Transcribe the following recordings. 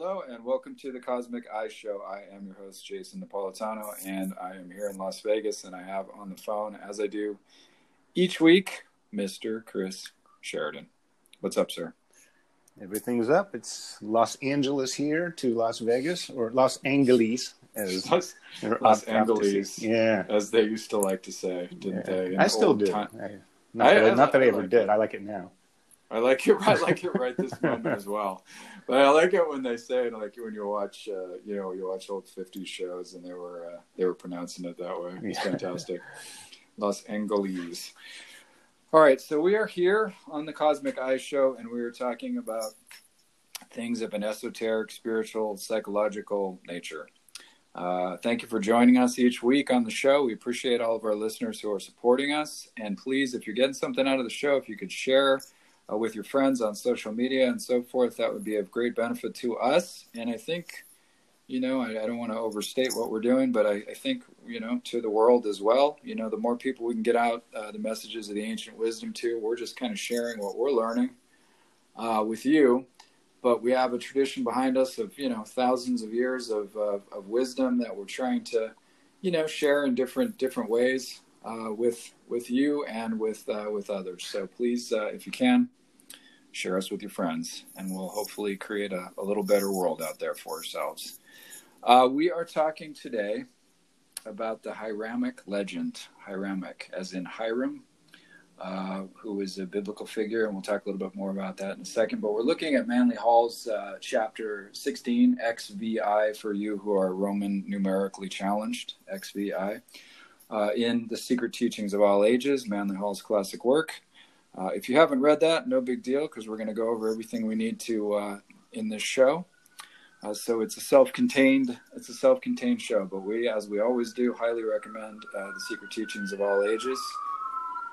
hello, and welcome to the Cosmic Eye Show. I am your host, Jason Napolitano, and I am here in Las Vegas, and I have on the phone, as I do each week, Mr. Chris Sheridan. What's up, sir? Everything's up. It's Los Angeles here to Las Vegas, or Los Angeles, as Los, Los Angeles, yeah, as they used to like to say, didn't yeah. they? I still do. I, not, I, that, I, not that I, ever like did. It. I like it now. I like it. I like it right this moment as well. But I like it when they say it, like when you watch, uh, you know, you watch old '50s shows, and they were uh, they were pronouncing it that way. It's yeah. fantastic. Los Angeles. All right, so we are here on the Cosmic Eye Show, and we are talking about things of an esoteric, spiritual, psychological nature. Uh, thank you for joining us each week on the show. We appreciate all of our listeners who are supporting us. And please, if you're getting something out of the show, if you could share uh, with your friends on social media and so forth. That would be of great benefit to us. And I think, you know, I, I don't want to overstate what we're doing, but I, I, think, you know, to the world as well. You know, the more people we can get out uh, the messages of the ancient wisdom to, we're just kind of sharing what we're learning uh, with you. But we have a tradition behind us of, you know, thousands of years of, of, wisdom that we're trying to, you know, share in different different ways uh, with with you and with uh, with others. So please, uh, if you can, share us with your friends, and we'll hopefully create a, a little better world out there for ourselves. Uh, we are talking today about the Hiramic legend, Hiramic, as in Hiram, uh, who is a biblical figure, and we'll talk a little bit more about that in a second. But we're looking at Manly Hall's uh, chapter 16, XVI, for you who are Roman numerically challenged, XVI, uh, in The Secret Teachings of All Ages, Manly Hall's classic work. Uh, if you haven't read that, no big deal because we're going to go over everything we need to uh, in this show. Uh, so it's a self-contained it's a self-contained show, but we, as we always do, highly recommend uh, the Secret Teachings of All Ages.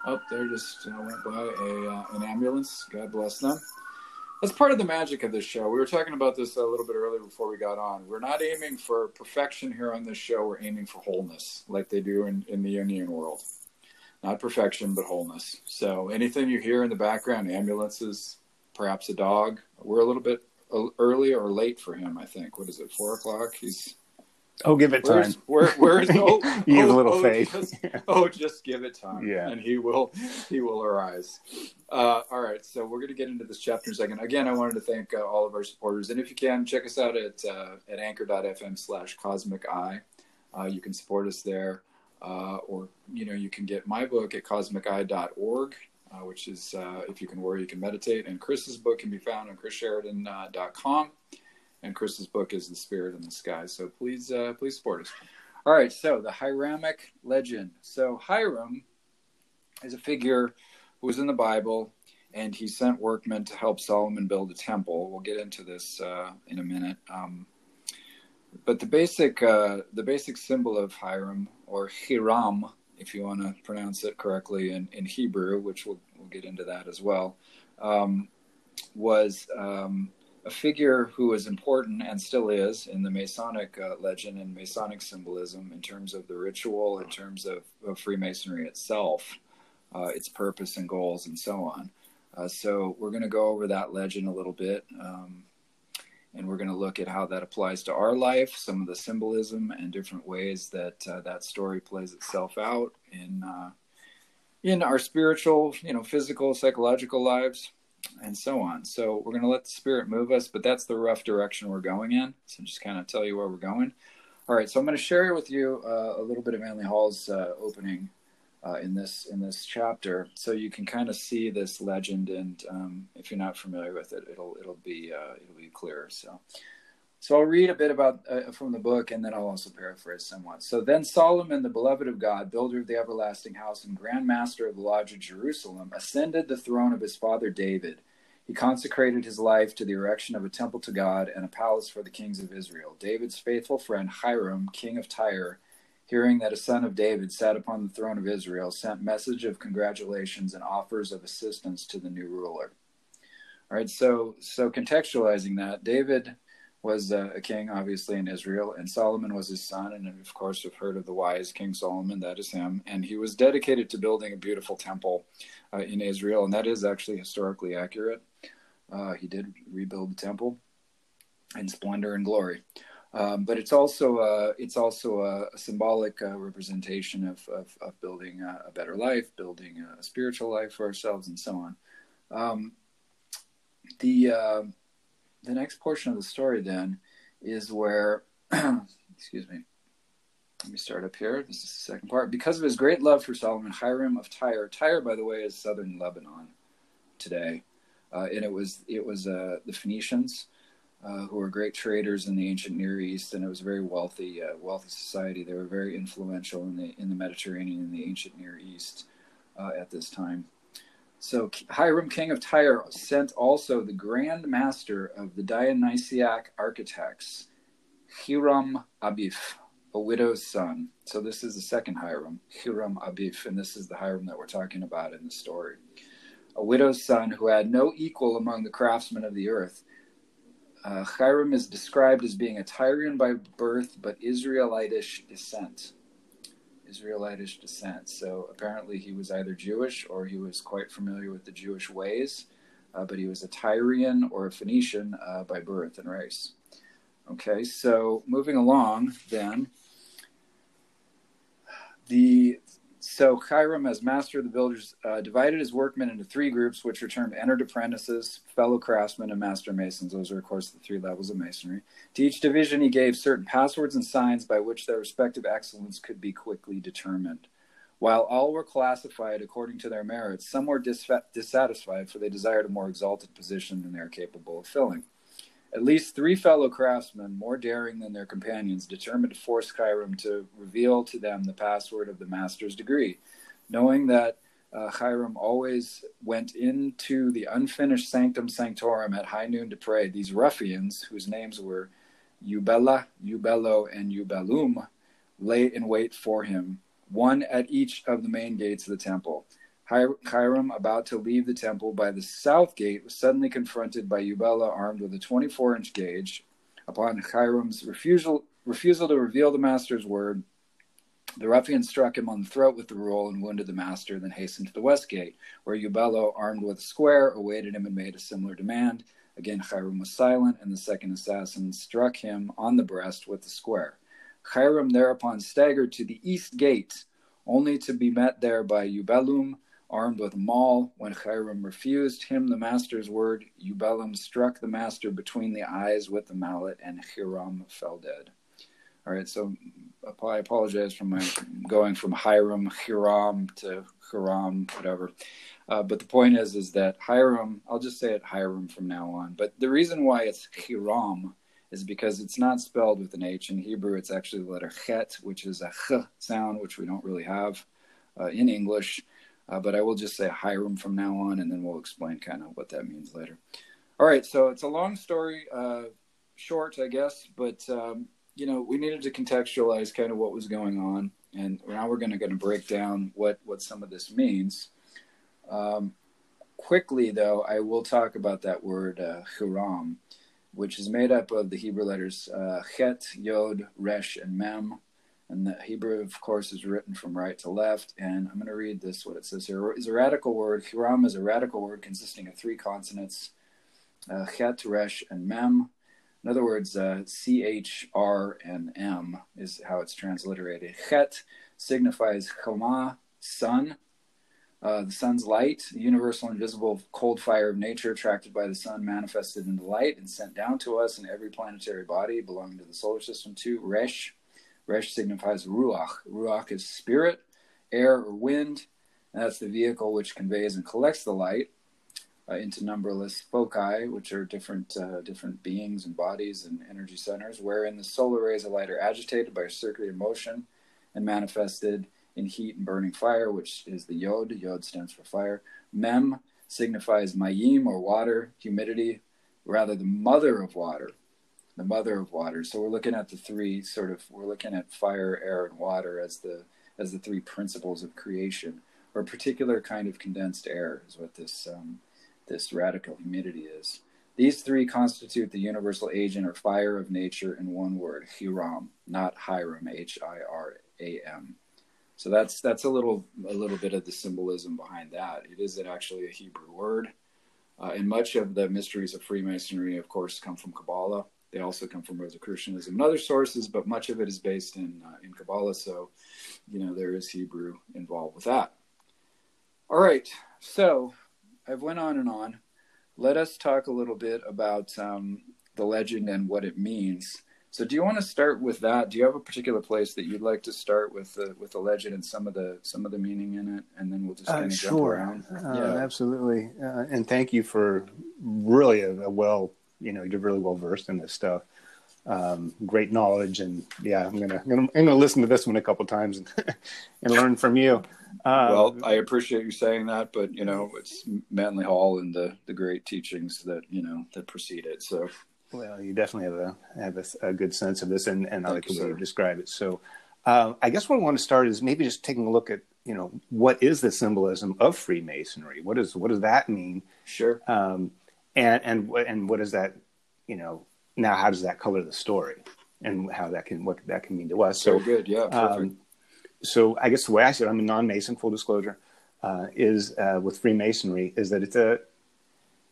Oh, there just went by a uh, an ambulance. God bless them. That's part of the magic of this show. We were talking about this a little bit earlier before we got on. We're not aiming for perfection here on this show. We're aiming for wholeness, like they do in, in the Jungian world not perfection, but wholeness. So anything you hear in the background, ambulances, perhaps a dog. We're a little bit early or late for him. I think. What is it? Four o'clock. He's. Oh, give it where's, time. Where, where's oh, you oh, a little oh, faith. Just, oh, just give it time. Yeah, and he will, he will arise. Uh, all right, so we're going to get into this chapter in a second. Again, I wanted to thank uh, all of our supporters, and if you can, check us out at uh, at anchor.fm/slash cosmic eye. Uh, you can support us there uh, or you know you can get my book at cosmiceye.org uh, which is uh, if you can worry you can meditate. And chris's book can be found on chrissheridan.com and chris's book is the spirit in the sky. So please uh, please support us. All right so the hiramic legend. So hiram is a figure who was in the bible and he sent workmen to help solomon build a temple. We'll get into this uh, in a minute. Um, but the basic uh, the basic symbol of Hiram or Hiram, if you want to pronounce it correctly in, in Hebrew, which we'll we'll get into that as well, um, was um, a figure who was important and still is in the Masonic uh, legend and Masonic symbolism in terms of the ritual, in terms of, of Freemasonry itself, uh, its purpose and goals, and so on. Uh, so we're going to go over that legend a little bit. Um, and we're going to look at how that applies to our life, some of the symbolism and different ways that uh, that story plays itself out in uh, in our spiritual, you know, physical, psychological lives, and so on. So we're going to let the spirit move us, but that's the rough direction we're going in. So just kind of tell you where we're going. All right, so I'm going to share with you uh, a little bit of Manly Hall's uh, opening uh, in this in this chapter, so you can kind of see this legend. And um, if you're not familiar with it, it'll it'll be uh, it'll be clear. So, so I'll read a bit about uh, from the book, and then I'll also paraphrase somewhat. So then Solomon, the beloved of God, builder of the everlasting house and grand master of the lodge of Jerusalem, ascended the throne of his father David. He consecrated his life to the erection of a temple to God and a palace for the kings of Israel. David's faithful friend Hiram, king of Tyre hearing that a son of David sat upon the throne of Israel, sent message of congratulations and offers of assistance to the new ruler. All right, so so contextualizing that, David was uh, a king, obviously in Israel, and Solomon was his son, and of course we've heard of the wise King Solomon. That is him, and he was dedicated to building a beautiful temple uh, in Israel, and that is actually historically accurate. Uh, he did rebuild the temple, in splendor and glory. Um, but it's also a, it's also a, a symbolic uh, representation of, of, of building a, a, better life, building a spiritual life for ourselves, and so on. Um, the uh, the next portion of the story then is where, excuse me, let me start up here. This is the second part. Because of his great love for Solomon, Hiram of Tyre. Tyre, by the way, is southern Lebanon today, uh, and it was it was uh, the Phoenicians uh, who were great traders in the ancient Near East, and it was a very wealthy, uh, wealthy society. They were very influential in the in the Mediterranean and the ancient Near East uh, at this time. So Hiram, king of Tyre, sent also the grand master of the Dionysiac architects, Hiram Abif, a widow's son. So this is the second Hiram, Hiram Abif, and this is the Hiram that we're talking about in the story. A widow's son who had no equal among the craftsmen of the earth uh, Hiram is described as being a Tyrian by birth, but Israelitish descent. Israelitish descent. So apparently he was either Jewish or he was quite familiar with the Jewish ways, uh, but he was a Tyrian or a Phoenician uh, by birth and race. Okay, so moving along then, the so Hiram, as master of the builders, uh, divided his workmen into three groups, which are termed entered apprentices, fellow craftsmen, and master masons. Those are, of course, the three levels of masonry. To each division, he gave certain passwords and signs by which their respective excellence could be quickly determined. While all were classified according to their merits, some were dissatisfied, for they desired a more exalted position than they are capable of filling. At least three fellow craftsmen, more daring than their companions, determined to force Hiram to reveal to them the password of the master's degree. Knowing that uh, always went into the unfinished sanctum sanctorum at high noon to pray, these ruffians, whose names were Eubella, Eubello, and Eubellum, lay in wait for him, one at each of the main gates of the temple. Hiram, about to leave the temple by the south gate, was suddenly confronted by Eubella armed with a 24 inch gauge. Upon Hiram's refusal, refusal to reveal the master's word, the ruffian struck him on the throat with the rule and wounded the master, then hastened to the west gate, where Eubello, armed with a square, awaited him and made a similar demand. Again, Hiram was silent, and the second assassin struck him on the breast with the square. Hiram thereupon staggered to the east gate, only to be met there by Eubellum, Armed with a maul, when Hiram refused him the master's word, Eubellum struck the master between the eyes with the mallet, and Hiram fell dead. All right, so I apologize for my going from Hiram, Hiram to Hiram, whatever. Uh, but the point is, is that Hiram, I'll just say it Hiram from now on. But the reason why it's Hiram is because it's not spelled with an H in Hebrew. It's actually the letter Het, which is a H sound, which we don't really have uh, in English. Uh, but I will just say Hiram from now on, and then we'll explain kind of what that means later. All right, so it's a long story, uh, short, I guess, but um, you know we needed to contextualize kind of what was going on, and now we're going to break down what what some of this means. Um, quickly, though, I will talk about that word uh, Hiram, which is made up of the Hebrew letters uh, Yod, Resh, and Mem. And the Hebrew, of course, is written from right to left. And I'm going to read this, what it says here. is a radical word. Hiram is a radical word consisting of three consonants, uh, chet, resh, and mem. In other words, uh, C, H, R, and M is how it's transliterated. Chet signifies choma, sun, uh, the sun's light, the universal invisible cold fire of nature attracted by the sun manifested into light and sent down to us in every planetary body belonging to the solar system. Two, Resh Resh signifies ruach. Ruach is spirit, air, or wind. And that's the vehicle which conveys and collects the light uh, into numberless foci, which are different uh, different beings and bodies and energy centers, wherein the solar rays of light are agitated by a circular motion and manifested in heat and burning fire, which is the yod. Yod stands for fire. Mem signifies mayim or water, humidity, rather the mother of water the mother of waters. So we're looking at the three sort of we're looking at fire, air, and water as the as the three principles of creation, or a particular kind of condensed air is what this um, this radical humidity is. These three constitute the universal agent or fire of nature in one word, Hiram, not Hiram, H I R A M. So that's that's a little a little bit of the symbolism behind that. It is actually a Hebrew word, uh, and much of the mysteries of Freemasonry, of course, come from Kabbalah they also come from Rosicrucianism and other sources, but much of it is based in uh, in Kabbalah. So, you know, there is Hebrew involved with that. All right, so I've went on and on. Let us talk a little bit about um, the legend and what it means. So, do you want to start with that? Do you have a particular place that you'd like to start with the with the legend and some of the some of the meaning in it, and then we'll just kind Uh, of sure, jump around? uh, absolutely. Uh, and thank you for really a, a well, you know, you're really well versed in this stuff. Um, great knowledge, and yeah, I'm gonna, I'm gonna listen to this one a couple times and, and learn from you. Uh, well, I appreciate you saying that, but you know, it's Manly Hall and the the great teachings that you know that precede it. So, Well, you definitely have a have a, a good sense of this, and, and I like the way you, you describe it. So, uh, I guess what I want to start is maybe just taking a look at you know what is the symbolism of Freemasonry? What is what does that mean? sure. Um, and and and what does that you know now? How does that color the story, and how that can what that can mean to us? So, Very good. Yeah, um, so I guess the way I see it, I'm a non-Mason. Full disclosure, uh, is uh, with Freemasonry is that it's a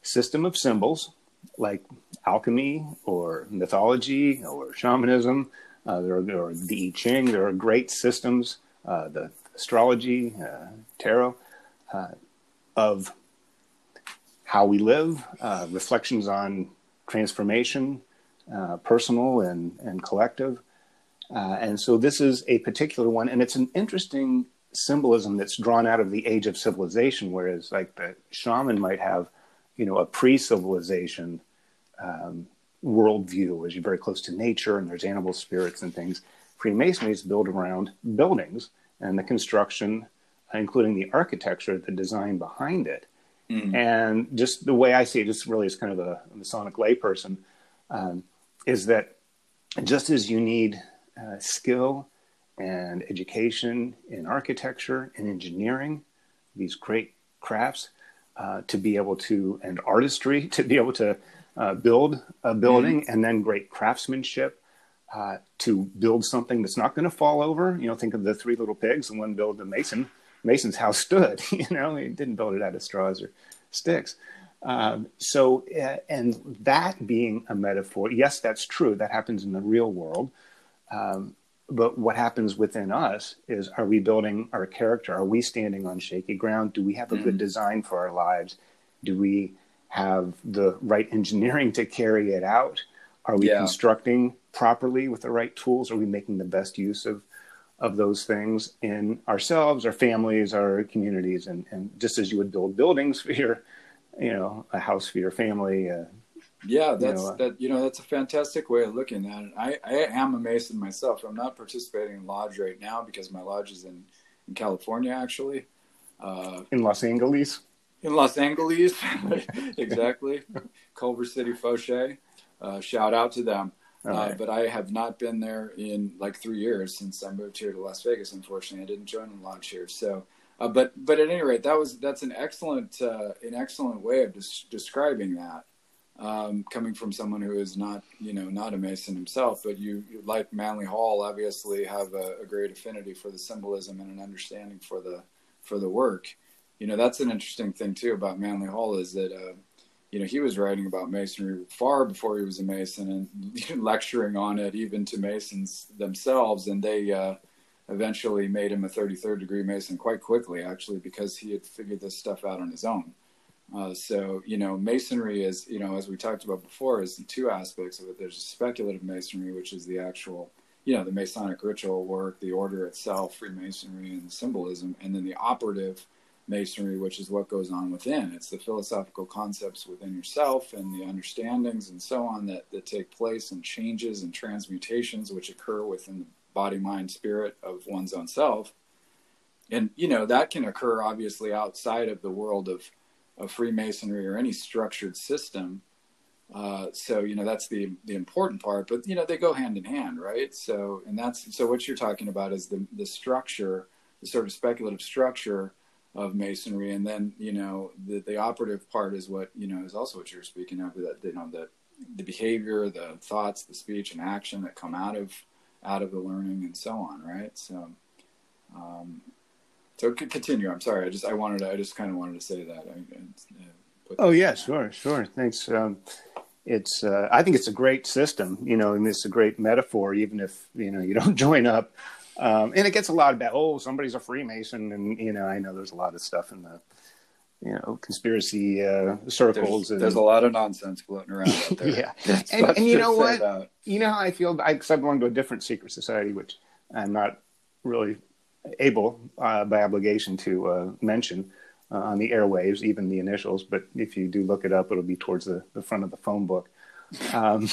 system of symbols like alchemy or mythology or shamanism. Uh, there, are, there are the I Ching. There are great systems, uh, the astrology, uh, tarot, uh, of how we live, uh, reflections on transformation, uh, personal and, and collective. Uh, and so this is a particular one, and it's an interesting symbolism that's drawn out of the age of civilization, whereas like the shaman might have, you know, a pre-civilization um, worldview, as you're very close to nature and there's animal spirits and things. Freemasonry is built around buildings and the construction, including the architecture, the design behind it. Mm. And just the way I see it, just really as kind of a Masonic layperson, um, is that just as you need uh, skill and education in architecture and engineering, these great crafts, uh, to be able to, and artistry, to be able to uh, build a building, and then great craftsmanship uh, to build something that's not going to fall over. You know, think of the three little pigs, and one built the mason. Mason's house stood. You know, he didn't build it out of straws or sticks. Um, so, uh, and that being a metaphor, yes, that's true. That happens in the real world. Um, but what happens within us is are we building our character? Are we standing on shaky ground? Do we have a good design for our lives? Do we have the right engineering to carry it out? Are we Yeah. constructing properly with the right tools? Are we making the best use of of those things in ourselves, our families, our communities, and, and just as you would build buildings for your, you know, a house for your family. Uh, Yeah, that's know, uh, that. You know, that's a fantastic way of looking at it. I, I am a Mason myself. I'm not participating in lodge right now because my lodge is in in California, actually, uh, in Los Angeles, in Los Angeles, exactly. Culver City Foshay. Uh, shout out to them. All Uh, but I have not been there in like three years since I moved here to Las Vegas. Unfortunately, I didn't join a lodge here. So, uh, but but at any rate, that was that's an excellent uh, an excellent way of des- describing that. Um, coming from someone who is not you know not a Mason himself, but you, you like Manly Hall, obviously have a, a great affinity for the symbolism and an understanding for the for the work. You know that's an interesting thing too about Manly Hall is that. You know, he was writing about masonry far before he was a mason and lecturing on it even to masons themselves. And they uh, eventually made him a 33rd degree mason quite quickly, actually, because he had figured this stuff out on his own. Uh, so, you know, masonry is, you know, as we talked about before, is two aspects of it. There's speculative masonry, which is the actual, you know, the Masonic ritual work, the order itself, Freemasonry, and symbolism. And then the operative masonry, which is what goes on within. It's the philosophical concepts within yourself and the understandings and so on that, that take place and changes and transmutations which occur within the body, mind, spirit of one's own self. And, you know, that can occur obviously outside of the world of, of Freemasonry or any structured system. Uh, so you know that's the the important part, but you know they go hand in hand, right? So and that's so what you're talking about is the the structure, the sort of speculative structure of masonry and then you know the the operative part is what you know is also what you're speaking of that you know the the behavior the thoughts the speech and action that come out of out of the learning and so on right so um so continue i'm sorry i just i wanted to, i just kind of wanted to say that I, I, put Oh yeah, sure, sure. Thanks. Um, it's uh, I think it's a great system, you know, and it's a great metaphor, even if you know you don't join up. Um, and it gets a lot about oh somebody's a Freemason, and you know I know there's a lot of stuff in the you know conspiracy uh, circles. There's, and, there's a lot of nonsense floating around out there. yeah, and, and you know what? that. You know how I feel. I, cause I belong to a different secret society, which I'm not really able uh, by obligation to uh, mention uh, on the airwaves, even the initials. But if you do look it up, it'll be towards the, the front of the phone book. Um,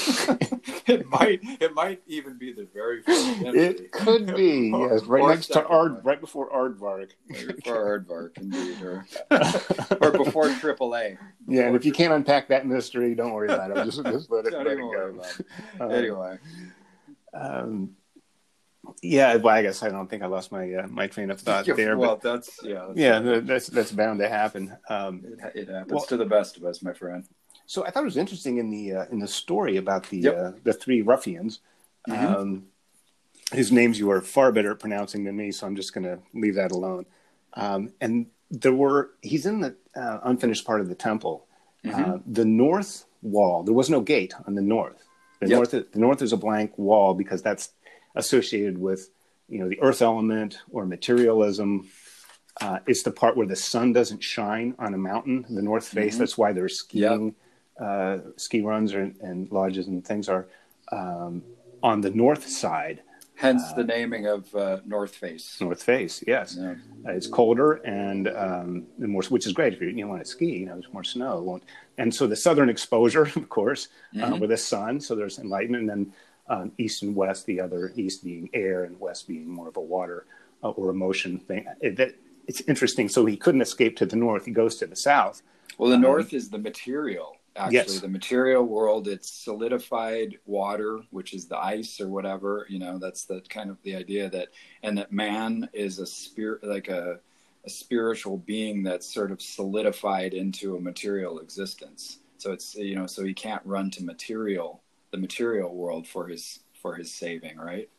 it might it might even be the very first entry. it could be Or- yes, right or next to second Ard, one. right before Aardvark. Before Aardvark, indeed, or, or before AAA. Yeah, and if you can't unpack that mystery, don't worry about it. Just, just let it, let it go. about it. Uh, Anyway, Um, yeah, well, I guess I don't think I lost my uh, my train of thought there. well, but that's yeah, that's, yeah, that's that's bound to happen. Um, it, it happens Well- to the best of us, my friend. So I thought it was interesting in the uh, in the story about the Yep. uh, the three ruffians, Mhm. um, whose names you are far better at pronouncing than me. So I'm just going to leave that alone. Um, and there were he's in the uh, unfinished part of the temple. Mm-hmm. Uh, the north wall. There was no gate on the north. The Yep. north. The north is a blank wall because that's associated with you know the earth element or materialism. Uh, it's the part where the sun doesn't shine on a mountain, the north face. Mhm. That's why there's skiing, uh, ski runs or, and lodges and things are um, on the north side, Hence the naming of uh, North Face. north face. Yes, Yeah. uh, it's colder and um, and more, which is great if you, you want to ski. You know, there's more snow. Won't, and so the southern exposure, of course, uh, Mhm. with the sun. So there's enlightenment, and then um, east and west. The other east being air, and west being more of a water uh, or emotion thing. It, that, it's interesting. So he couldn't escape to the north. He goes to the south. Well, the Um, North is the material. Actually, Yes. the material world. It's solidified water, which is the ice or whatever. You know, that's the kind of the idea that, and that man is a spirit, like a, a spiritual being that's sort of solidified into a material existence. So it's you know, so he can't run to material, the material world for his for his saving, right?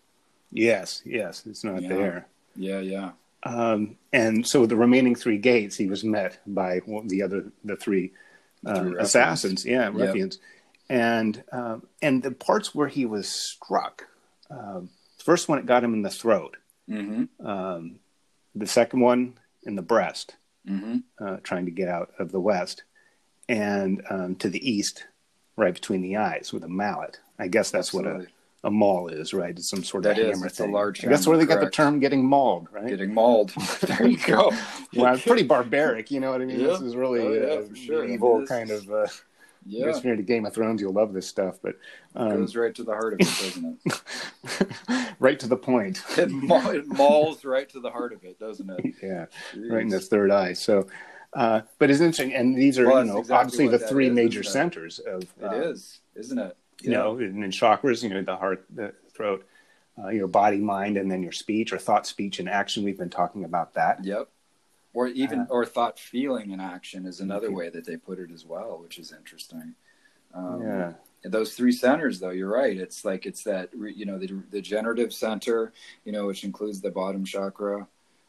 Yes, yes, it's not Yeah. there. Yeah, yeah. Um, and so the remaining three gates, he was met by the other, the three, Ruffians. assassins, yeah, Yep. ruffians, and um, and the parts where he was struck. Um, first one, it got him in the throat. Mm-hmm. Um, the second one in the breast, Mm-hmm. uh, trying to get out of the west, and um, to the east, right between the eyes with a mallet. I guess that's what a, a maul is, right? It's some sort That of is, hammer it's a large hammer, where they got the term "getting mauled," right? getting mauled. there you go. well, it's pretty barbaric. You know what I mean? Yeah. This is really Oh, yeah, uh, sure. I mean, evil kind is- of. Uh, Yeah, If you're into Game of Thrones, you'll love this stuff. But um, goes right to the heart of it, doesn't it? right to the point. It, ma- it mauls right to the heart of it, doesn't it? yeah, Jeez. right in the third eye. So, uh, but it's interesting, and these are Well, you know exactly obviously the three is, major centers of It uh, is, isn't it? You know in, in chakras. You know the heart, the throat, uh, your body, mind, and then your speech or thought, speech, and action. We've been talking about that. Yep. Or even Uh, or thought, feeling, and action is another Okay. way that they put it as well, which is interesting. Um, yeah, those three centers though you're right it's like it's that you know the, the generative center you know which includes the bottom chakra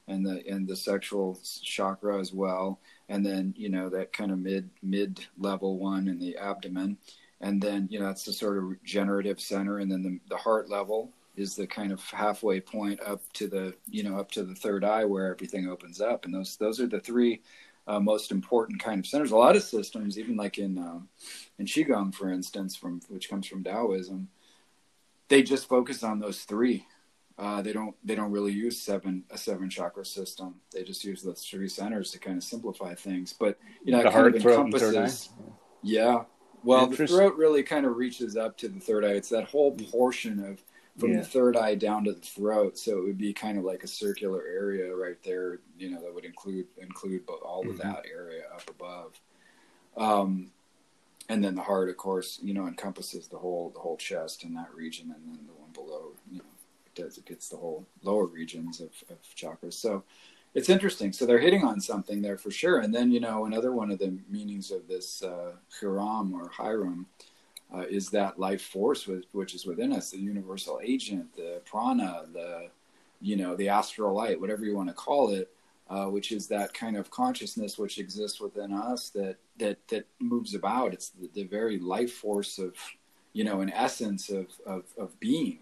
and the and the sexual chakra as well and then you know that kind of mid mid level one in the abdomen and then you know that's the sort of generative center. And then the, the heart level is the kind of halfway point up to the you know up to the third eye where everything opens up. And those those are the three uh, most important kind of centers. A lot of systems even like in um, in qigong for instance from which comes from taoism they just focus on those three. Uh, they don't they don't really use seven a seven chakra system. They just use those three centers to kind of simplify things. But you know it The kind heart, of throat, and third encompasses yeah well the throat really kind of reaches up to the third eye. It's that whole portion of from Yeah. the third eye down to the throat. So it would be kind of like a circular area right there you know that would include include all of Mhm. that area up above. Um, and then the heart of course you know encompasses the whole the whole chest in that region and then the one below you know it does it gets the whole lower regions of, of chakras. So it's interesting. So they're hitting on something there for sure. And then you know another one of the meanings of this uh, hiram or hiram uh, is that life force which, which is within us the universal agent the prana the you know the astral light whatever you want to call it uh, which is that kind of consciousness which exists within us that that that moves about. It's the, the very life force of, you know, an essence of, of of being,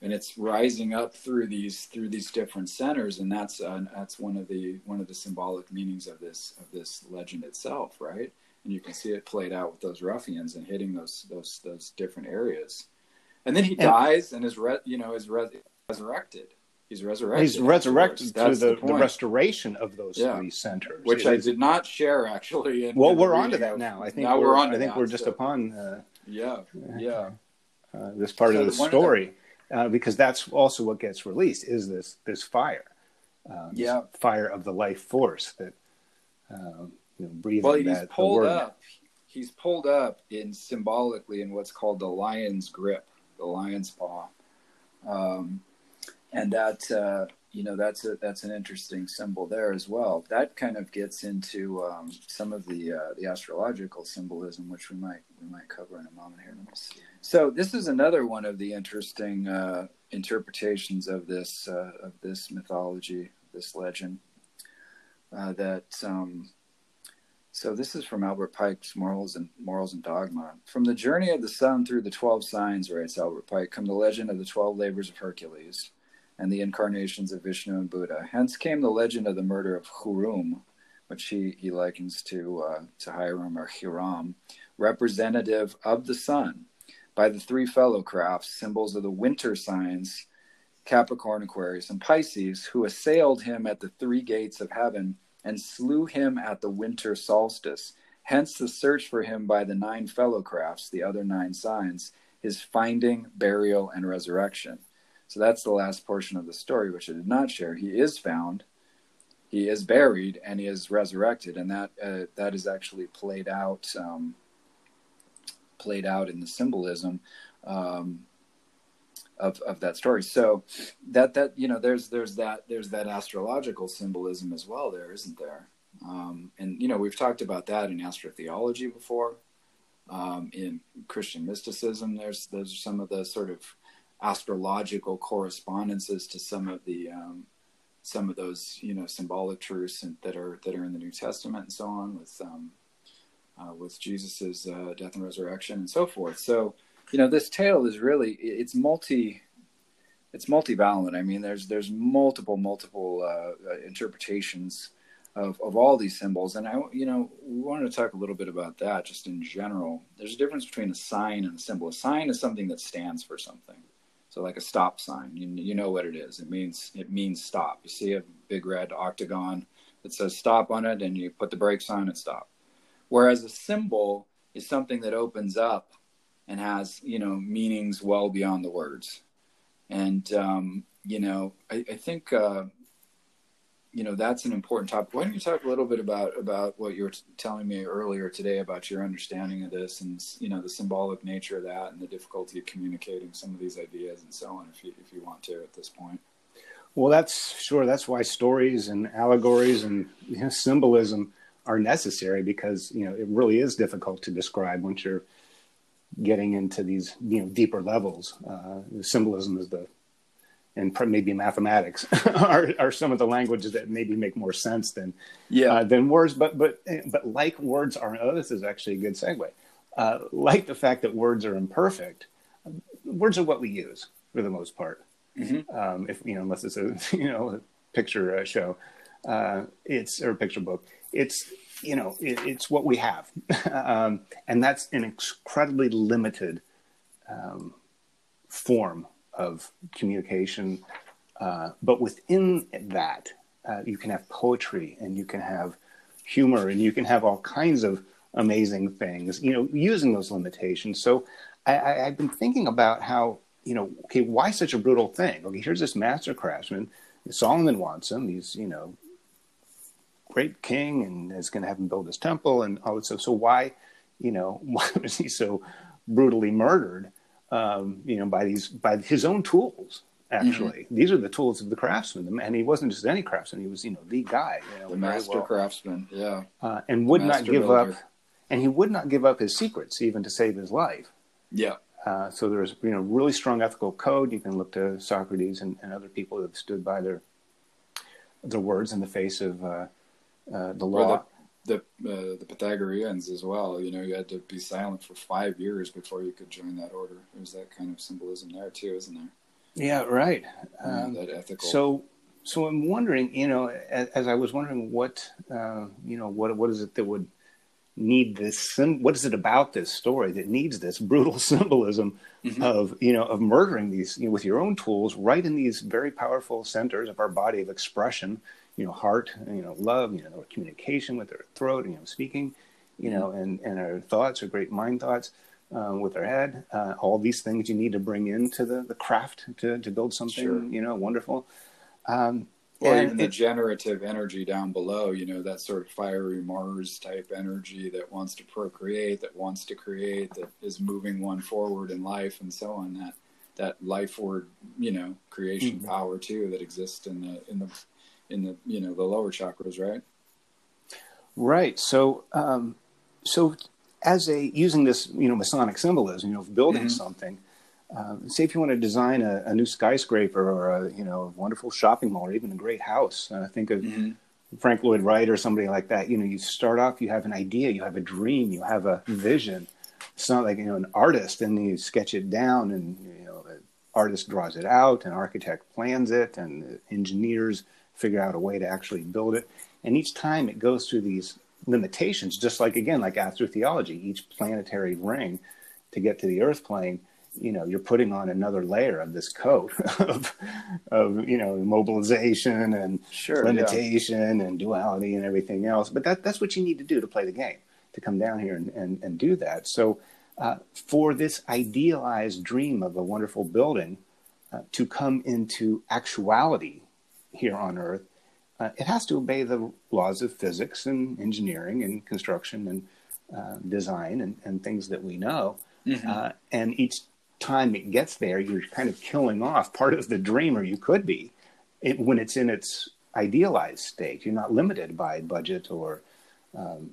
and it's rising up through these through these different centers, and that's uh, that's one of the one of the symbolic meanings of this of this legend itself, right? And you can see it played out with those ruffians and hitting those those those different areas, and then he And- dies and is re- you know is res- resurrected. He's resurrected. He's resurrected through That's the, the, restoration of those Yeah. three centers, which It I did not share actually. In, Well, in we're on to that of- now. I think now we're, we're on. I think that, we're just so- upon uh, Yeah, yeah, uh, this part So of the one of the- story uh, because that's also what gets released is this this fire, um, this Yeah. fire of the life force that um, you know, breathing Well, he's that pulled up. He's pulled up in symbolically in what's called the lion's grip, the lion's paw, um, and that uh, you know that's a that's an interesting symbol there as well. That kind of gets into um, some of the uh, the astrological symbolism, which we might we might cover in a moment here. So this is another one of the interesting uh, interpretations of this uh, of this mythology, this legend. Uh, that um, so this is from Albert Pike's Morals and Morals and Dogma. From the journey of the sun through the twelve signs, writes Albert Pike, come the legend of the twelve labors of Hercules and the incarnations of Vishnu and Buddha. Hence came the legend of the murder of Hurum, which he, he likens to uh, to Hiram or Hiram, representative of the sun, by the three fellow crafts, symbols of the winter signs, Capricorn, Aquarius, and Pisces, who assailed him at the three gates of heaven and slew him at the winter solstice. Hence the search for him by the nine fellow crafts, the other nine signs, his finding, burial, and resurrection. So that's the last portion of the story, which I did not share. He is found, he is buried, and he is resurrected, and that uh, that is actually played out um, played out in the symbolism um, of of that story. So that that you know there's there's that there's that astrological symbolism as well there isn't there um, and you know we've talked about that in astrotheology before um, in christian mysticism there's there's some of the sort of astrological correspondences to some of the um, some of those you know symbolic truths and, that are that are in the new testament and so on with um, uh, with jesus's uh, death and resurrection and so forth. So you know this tale is really it's multi it's multivalent. I mean there's there's multiple multiple uh, uh, interpretations of, of all these symbols. And i you know we wanted to talk a little bit about that just in general. There's a difference between a sign and a symbol. A sign is something that stands for something so like a stop sign. You, you know what it is. It means it means stop. You see a big red octagon that says stop on it and you put the brakes on and stop. Whereas a symbol is something that opens up and has you know meanings well beyond the words. And um, you know i, I think uh, you know that's an important topic why don't you talk a little bit about about what you were t- telling me earlier today about your understanding of this and you know the symbolic nature of that and the difficulty of communicating some of these ideas and so on if you if you want to at this point Well, that's sure. That's why stories and allegories and you know, symbolism are necessary because you know it really is difficult to describe once you're getting into these you know deeper levels. Uh, symbolism is the and maybe mathematics are, are some of the languages that maybe make more sense than yeah uh, than words. But but but like words are. Oh, this is actually a good segue. Uh, like the fact that words are imperfect, words are what we use for the most part. Um, if you know, unless it's a you know a picture uh, show, uh, it's or a picture book. It's you know it, it's what we have, um, and that's an incredibly limited um, form of communication. Uh, but within that, uh, you can have poetry and you can have humor and you can have all kinds of amazing things, you know, using those limitations. So I, I've been thinking about how, you know, okay, why such a brutal thing? Okay, here's this master craftsman. Solomon wants him. He's, you know, great king and is going to have him build his temple and all that stuff. So why, you know, why was he so brutally murdered? Um, you know, by these by his own tools. Actually, these are the tools of the craftsman, and he wasn't just any craftsman. He was, you know, the guy. You know, the master well craftsman yeah uh, and would not give builder. up, and he would not give up his secrets even to save his life. yeah Uh, so there's you know really strong ethical code. You can look to Socrates and, and other people that have stood by their their words in the face of uh, uh, the law. The the, uh, the Pythagoreans as well. You know, you had to be silent for five years before you could join that order. There's that kind of symbolism there too, isn't there? Yeah, right. Um, that ethical. So, so I'm wondering, you know, as, as I was wondering, what, uh, you know, what what is it that would need this? What is it about this story that needs this brutal symbolism mm-hmm. of, you know, of murdering these you know, with your own tools, right in these very powerful centers of our body of expression, you know, heart, you know, love, you know, communication with our throat, you know, speaking, you know, mm-hmm. and and our thoughts, our great mind thoughts. Uh, with our head, uh, all these things you need to bring into the, the craft to, to build something, sure. you know, wonderful. Um, or even the generative energy down below, you know, that sort of fiery Mars type energy that wants to procreate, that wants to create, that is moving one forward in life and so on. That that life word, you know, creation mm-hmm. power too that exists in the in the in the you know the lower chakras, right? Right. So um, so as a using this you know Masonic symbolism, you know, building mm-hmm. something uh, say if you want to design a, a, new skyscraper or a you know wonderful shopping mall or even a great house. Uh, think of mm-hmm. Frank Lloyd Wright or somebody like that. You know, you start off, you have an idea, you have a dream, you have a vision. It's not like you know an artist, and you sketch it down, and you know the artist draws it out, and architect plans it, and engineers figure out a way to actually build it. And each time it goes through these limitations, just like again, like astrotheology, each planetary ring to get to the Earth plane you know you're putting on another layer of this coat of, of you know mobilization and sure, limitation yeah. and duality and everything else but that that's what you need to do to play the game to come down here and, and, and do that so uh, for this idealized dream of a wonderful building uh, to come into actuality here on earth uh, it has to obey the laws of physics and engineering and construction and uh, design and, and things that we know mm-hmm. Uh, and each time it gets there, you're kind of killing off part of the dream, or you could be, it, when it's in its idealized state. You're not limited by budget or, um,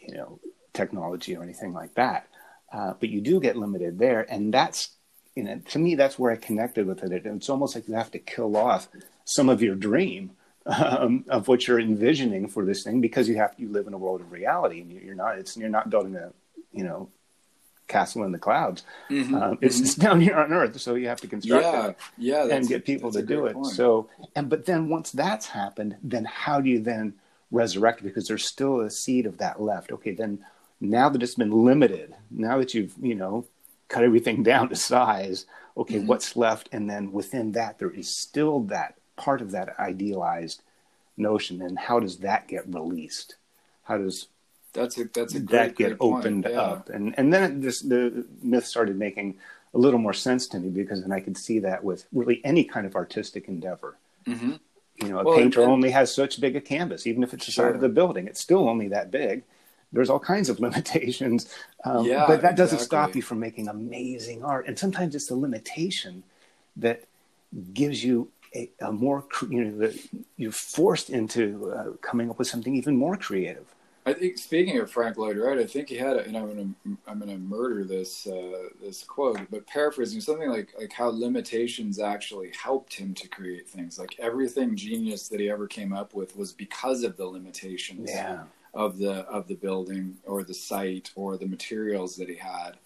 you know, technology or anything like that. Uh, but you do get limited there, and that's, you know, to me, that's where I connected with it. It's almost like you have to kill off some of your dream um, of what you're envisioning for this thing because you have you live in a world of reality, and you're not. It's you're not building a, you know, castle in the clouds. Mm-hmm. Um, it's, mm-hmm. down here on Earth, so you have to construct yeah, it yeah, and get people to do it. Point. So, and but then once that's happened, then how do you then resurrect? Because there's still a seed of that left. Okay, then now that it's been limited, now that you've you know cut everything down to size, okay, mm-hmm. what's left? And then within that, there is still that part of that idealized notion. And how does that get released? How does that's a that's a great, that get opened yeah. up, and and then this the myth started making a little more sense to me because then I could see that with really any kind of artistic endeavor. Mm-hmm. You know, a well, painter and, only has such big a canvas, even if it's the sure. side of the building, it's still only that big. There's all kinds of limitations, um, yeah, but that doesn't stop you from making amazing art. And sometimes it's the limitation that gives you a, a more, you know, you're forced into uh, coming up with something even more creative. I think speaking of Frank Lloyd Wright, I think he had, a, and I'm gonna I'm gonna murder this uh, this quote, but paraphrasing something like like how limitations actually helped him to create things. Like everything genius that he ever came up with was because of the limitations yeah. of the of the building or the site or the materials that he had.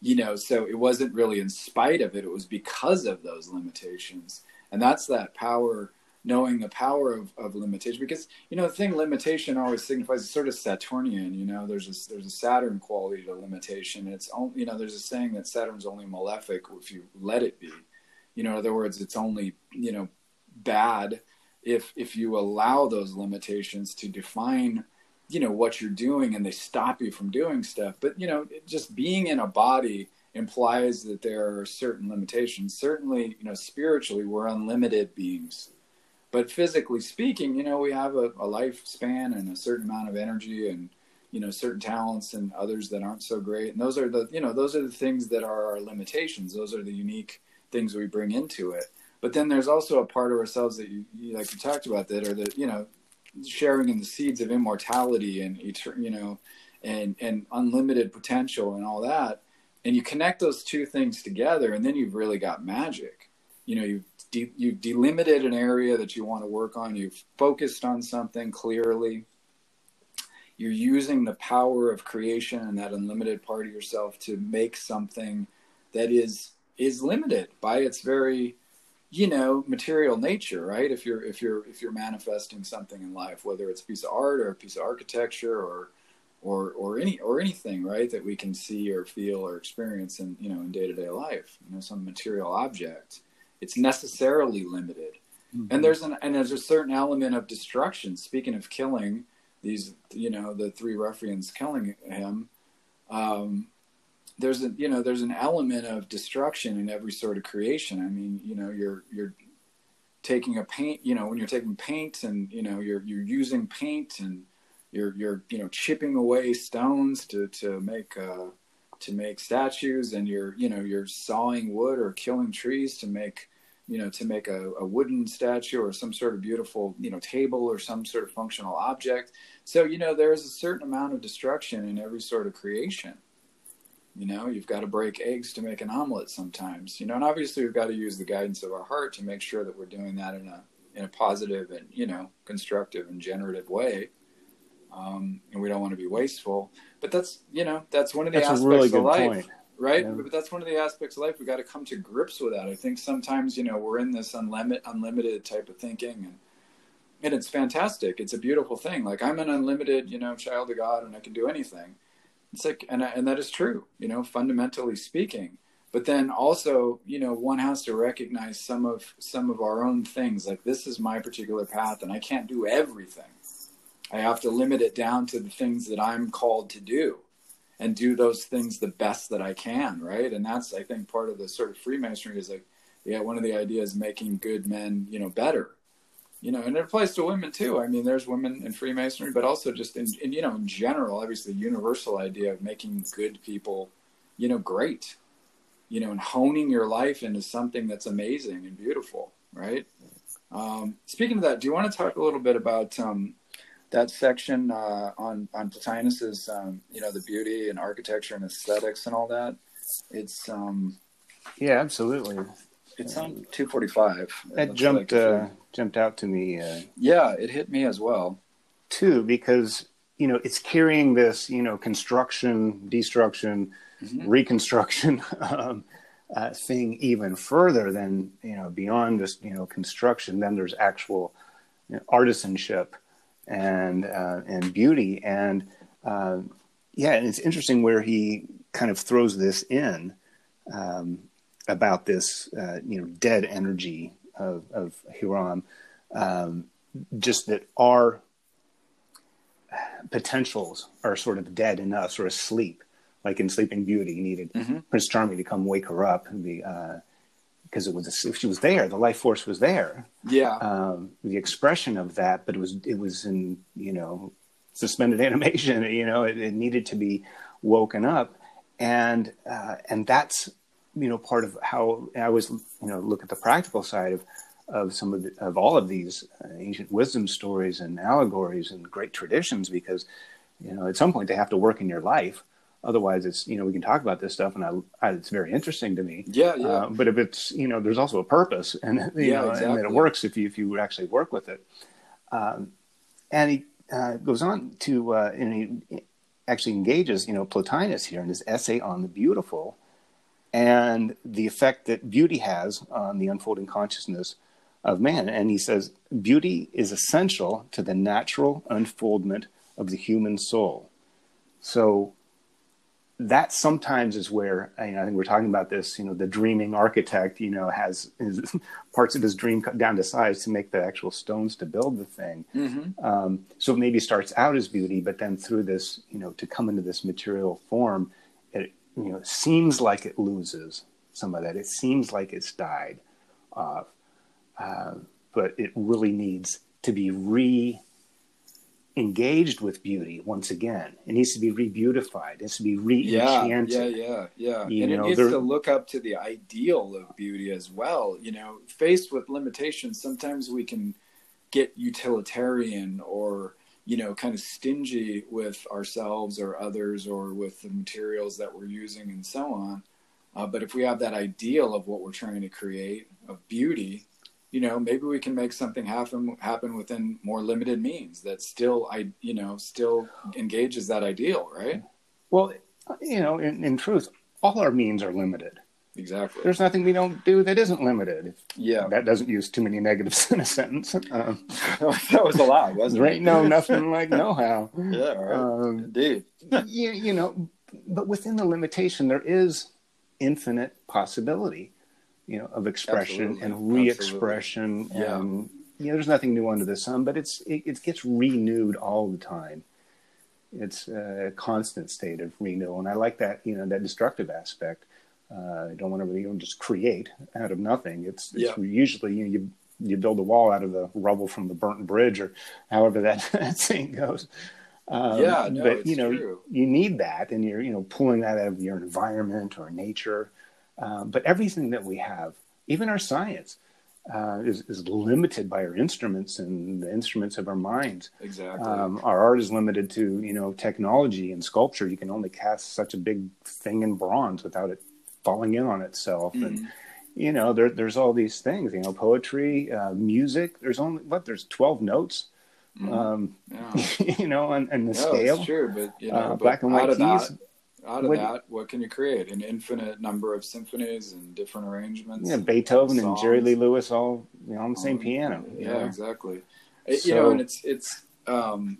You know, so it wasn't really in spite of it; it was because of those limitations, and that's that power knowing the power of, of limitation. Because you know the thing limitation always signifies it's sort of saturnian you know? There's a there's a saturn quality to limitation. It's only you know there's a saying that saturn's only malefic if you let it be. You know in other words it's only you know bad if if you allow those limitations to define you know what you're doing and they stop you from doing stuff. But you know just being in a body implies that there are certain limitations. Certainly you know spiritually we're unlimited beings. But physically speaking, you know, we have a, a lifespan and a certain amount of energy and you know certain talents and others that aren't so great. And those are the you know those are the things that are our limitations. Those are the unique things we bring into it. But then there's also a part of ourselves that you, you like you talked about that are the you know sharing in the seeds of immortality and you know and and unlimited potential and all that and you connect those two things together and then you've really got magic. You know you've de- you delimited an area that you want to work on. You've focused on something clearly. You're using the power of creation and that unlimited part of yourself to make something that is is limited by its very you know material nature right? If you're if you're if you're manifesting something in life whether it's a piece of art or a piece of architecture or or or any or anything right that we can see or feel or experience in you know in day-to-day life you know some material object. It's necessarily limited. Mm-hmm. and there's an and there's a certain element of destruction. Speaking of killing these you know the three ruffians killing him um, there's a you know there's an element of destruction in every sort of creation. I mean you know you're you're taking a paint you know when you're taking paint and you know you're you're using paint and you're you're you know chipping away stones to to make uh to make statues and you're you know you're sawing wood or killing trees to make you know, to make a, a, wooden statue or some sort of beautiful, you know, table or some sort of functional object. So, you know, there's a certain amount of destruction in every sort of creation. You know, you've got to break eggs to make an omelet sometimes, you know, and obviously we've got to use the guidance of our heart to make sure that we're doing that in a, in a positive and, you know, constructive and generative way. Um, and we don't want to be wasteful, but that's, you know, that's one of the that's aspects really of life. Point right? Yeah. But that's one of the aspects of life we got to come to grips with that. I think sometimes you know we're in this unlimited unlimited type of thinking, and and it's fantastic. It's a beautiful thing. Like I'm an unlimited you know child of God, and I can do anything. It's like and and that is true. You know, fundamentally speaking. But then also, you know, one has to recognize some of some of our own things. Like this is my particular path, and I can't do everything. I have to limit it down to the things that I'm called to do and do those things the best that I can, right? And that's I think part of the sort of Freemasonry is like, yeah, one of the ideas making good men, you know, better. You know, and it applies to women too. I mean, there's women in Freemasonry, but also just in, in you know, in general, obviously, the universal idea of making good people, you know, great. You know, and honing your life into something that's amazing and beautiful, right? Um, speaking of that, do you want to talk a little bit about um, that section uh, on on Plotinus's um, you know the beauty and architecture and aesthetics and all that. It's um, yeah, absolutely. It's on two forty five. That jumped like uh, jumped out to me. Uh, yeah, it hit me as well too because you know it's carrying this you know construction, destruction, mm-hmm. reconstruction. Um, uh, thing even further than you know beyond just you know construction then there's actual you know, artisanship and uh, and beauty. And uh, yeah, and it's interesting where he kind of throws this in um, about this uh, you know dead energy of, of Hiram, um, just that our potentials are sort of dead in us or asleep. Like in Sleeping Beauty, you needed mm-hmm. Prince Charming to come wake her up and be uh, because it was if she was there, the life force was there. Yeah. Um, the expression of that, but it was it was in you know suspended animation. You know, it, it needed to be woken up, and uh, and that's you know part of how I always you know look at the practical side of of some of the, of all of these uh, ancient wisdom stories and allegories and great traditions because you know at some point they have to work in your life Otherwise, it's you know we can talk about this stuff, and I, I it's very interesting to me. Yeah, yeah. Uh, but if it's you know there's also a purpose, and you yeah, know, exactly. and it works if you if you actually work with it. Um, and he uh, goes on to uh, and he actually engages you know Plotinus here in his essay on the beautiful, and the effect that beauty has on the unfolding consciousness of man. And he says beauty is essential to the natural unfoldment of the human soul. So that sometimes is where you know, I think we're talking about this. You know, the dreaming architect, you know, has his, parts of his dream cut down to size to make the actual stones to build the thing. Mm-hmm. Um, so maybe starts out as beauty, but then through this, you know, to come into this material form, it you know seems like it loses some of that. It seems like it's died off, uh, but it really needs to be re engaged with beauty once again. It needs to be re-beautified. It needs to be re-enchanted. Yeah, yeah, yeah, yeah. You and know, it needs to look up to the ideal of beauty as well. You know, faced with limitations, sometimes we can get utilitarian or you know kind of stingy with ourselves or others or with the materials that we're using and so on Uh, but if we have that ideal of what we're trying to create of beauty, you know, maybe we can make something happen happen within more limited means that still, I, you know, still engages that ideal, right? Well, you know, in, in truth, all our means are limited. Exactly. There's nothing we don't do that isn't limited. Yeah. That doesn't use too many negatives in a sentence. Um, that was a lot, wasn't it? no nothing like know how. Yeah, right. Um, Indeed. you, you know, but within the limitation, there is infinite possibility, you know, of expression Absolutely. and re-expression. Yeah. And, you know, there's nothing new under the sun, but it's it, it gets renewed all the time. It's a constant state of renewal, and I like that. You know, that destructive aspect. Uh, I don't want to know, just create out of nothing. It's, it's Yeah. usually you, know, you you build a wall out of the rubble from the burnt bridge, or however that, that saying goes. Um, Yeah, no, but it's you know, true. you need that, and you're you know pulling that out of your environment or nature. Um, but everything that we have, even our science, uh, is is limited by our instruments and the instruments of our minds. Exactly. Um, our art is limited to you know technology and sculpture. You can only cast such a big thing in bronze without it falling in on itself. And Mhm. you know, there, there's all these things. You know, poetry, uh, music. There's only what there's twelve notes. Mhm. Um, yeah. you know, and, and the No, scale. it's true, but you know, Uh, but black and white of keys. Out of What- that, what can you create? An infinite number of symphonies and different arrangements. Yeah, Beethoven and songs. Jerry Lee Lewis all you know on the same Um, piano. Yeah, know? exactly. It- you know, and it's it's um,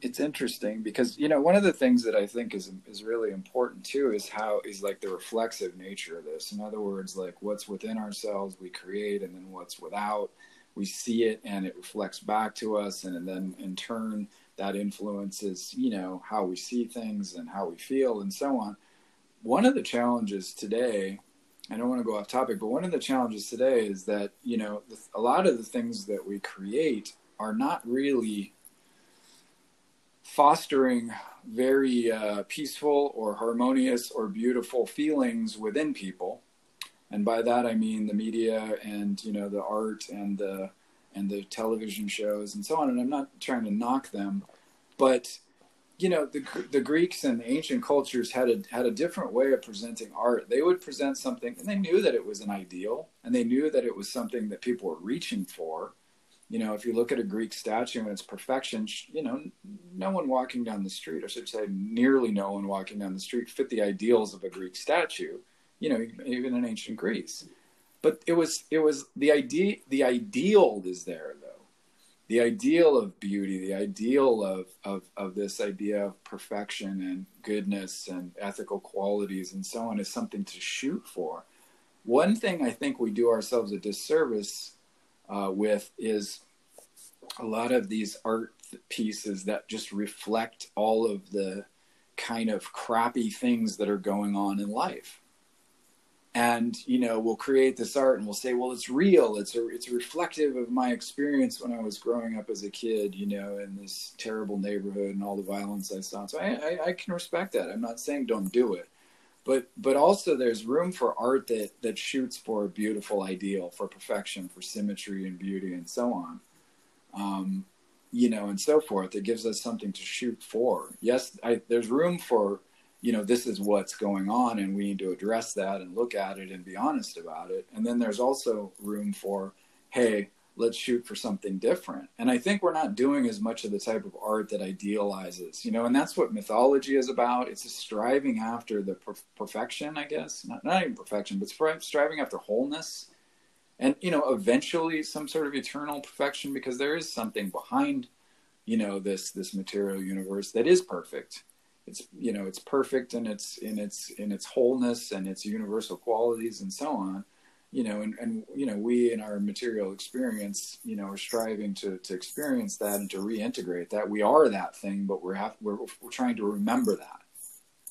it's interesting because you know one of the things that I think is is really important too is how is like the reflexive nature of this. In other words, like what's within ourselves we create, and then what's without we see it and it reflects back to us, and then in turn that influences you know how we see things and how we feel and so on. One of the challenges today I don't want to go off topic, but one of the challenges today is that you know a lot of the things that we create are not really fostering very uh, peaceful or harmonious or beautiful feelings within people, and by that I mean the media and you know the art and the and the television shows and so on. And I'm not trying to knock them, but you know the the Greeks and ancient cultures had a had a different way of presenting art. They would present something, and they knew that it was an ideal, and they knew that it was something that people were reaching for. You know, if you look at a Greek statue and its perfection, you know, no one walking down the street, I should say, nearly no one walking down the street, fit the ideals of a Greek statue. You know, even in ancient Greece, but it was it was the idea. The ideal is there though the ideal of beauty, the ideal of, of, of this idea of perfection and goodness and ethical qualities and so on is something to shoot for. One thing I think we do ourselves a disservice uh, with is a lot of these art pieces that just reflect all of the kind of crappy things that are going on in life and you know we'll create this art and we'll say well it's real. It's a, it's reflective of my experience when i was growing up as a kid you know in this terrible neighborhood and all the violence i saw. So i, I, I can respect that. I'm not saying don't do it. But but also there's room for art that that shoots for a beautiful ideal for perfection for symmetry and beauty and so on. Um, you know and so forth. It gives us something to shoot for. Yes I, there's room for you know this is what's going on and we need to address that and look at it and be honest about it. And then there's also room for hey let's shoot for something different. And i think we're not doing as much of the type of art that idealizes you know and that's what mythology is about. It's a striving after the per- perfection i guess. Not, not even perfection but stri- striving after wholeness. And you know eventually some sort of eternal perfection because there is something behind you know this this material universe that is perfect it's you know it's perfect in its in its in its wholeness and its universal qualities and so on. You know and, and you know we in our material experience you know are striving to to experience that and to reintegrate that. We are that thing but we're have we're, we're trying to remember that.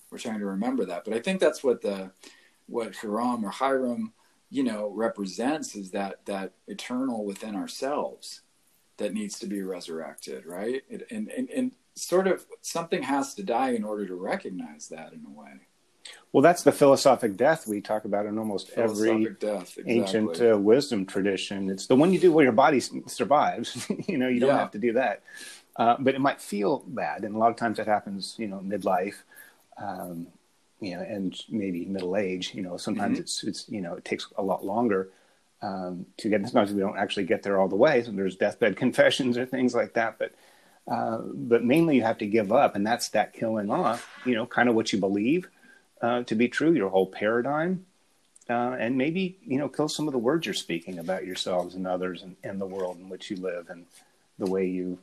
We're trying to remember that. But i think that's what the what hiram or hiram you know represents is that that eternal within ourselves that needs to be resurrected right? It, and, and and sort of something has to die in order to recognize that in a way Well, that's the philosophic death we talk about in almost every death exactly. ancient uh, wisdom tradition. It's the one you do where your body survives. you know, you don't Yeah. have to do that. Uh, but it might feel bad, and a lot of times that happens. You know, midlife. Um, you know, and maybe middle age. You know, sometimes mm-hmm. it's it's you know it takes a lot longer um, to get. Sometimes we don't actually get there all the way. So there's deathbed confessions or things like that, but. Uh, but mainly, you have to give up, and that's that killing off. You know, kind of what you believe uh, to be true, your whole paradigm, uh, and maybe you know kill some of the words you're speaking about yourselves and others and, and the world in which you live and the way you,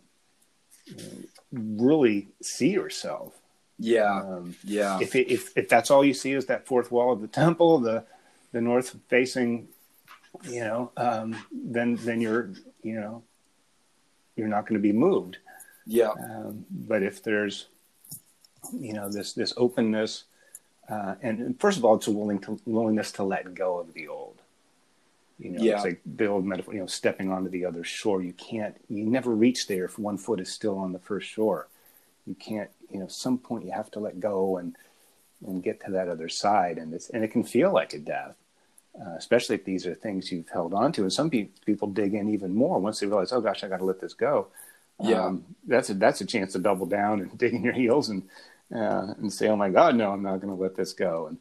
you know, really see yourself yeah, um, yeah. If, if if that's all you see is that fourth wall of the temple, the the north facing, you know, um, then then you're you know you're not going to be moved. Yeah. Um, but if there's you know this this openness, uh, and, and, first of all, it's a willing to, willingness to let go of the old. You know, yeah. it's like the old metaphor. You know, stepping onto the other shore. You can't. You never reach there if one foot is still on the first shore. You can't you know at some point you have to let go and and get to that other side and it's and it can feel like a death uh, especially if these are things you've held on to and some pe- people dig in even more once they realize oh gosh i got to let this go yeah. Um, that's a that's a chance to double down and dig in your heels and uh, and say oh my god no i'm not going to let this go. And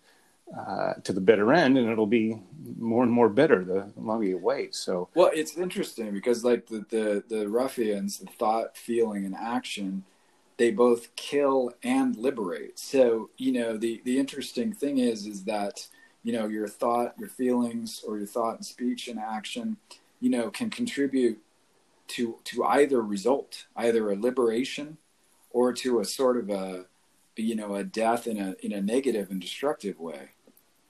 uh, to the bitter end and it'll be more and more bitter the longer you wait. So well it's interesting because like the the, the ruffians the thought feeling and action they both kill and liberate. So, you know, the, the interesting thing is, is that, you know, your thought, your feelings, or your thought and speech and action, you know, can contribute to, to either result, either a liberation or to a sort of a, you know, a death in a, in a negative and destructive way.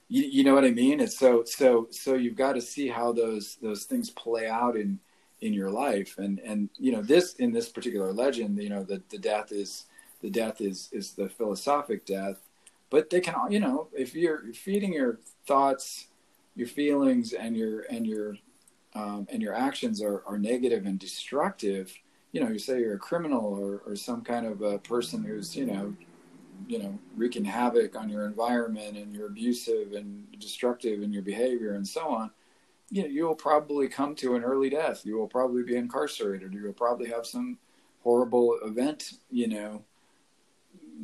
You, you know what I mean? It's so, so, so you've got to see how those, those things play out in, in your life and and you know this in this particular legend you know the the death is the death is is the philosophic death but they can all you know if you're feeding your thoughts your feelings and your and your um, and your actions are, are negative and destructive you know you say you're a criminal or, or some kind of a person who's you know you know wreaking havoc on your environment and you're abusive and destructive in your behavior and so on you know, you will probably come to an early death. You will probably be incarcerated. You will probably have some horrible event, you know,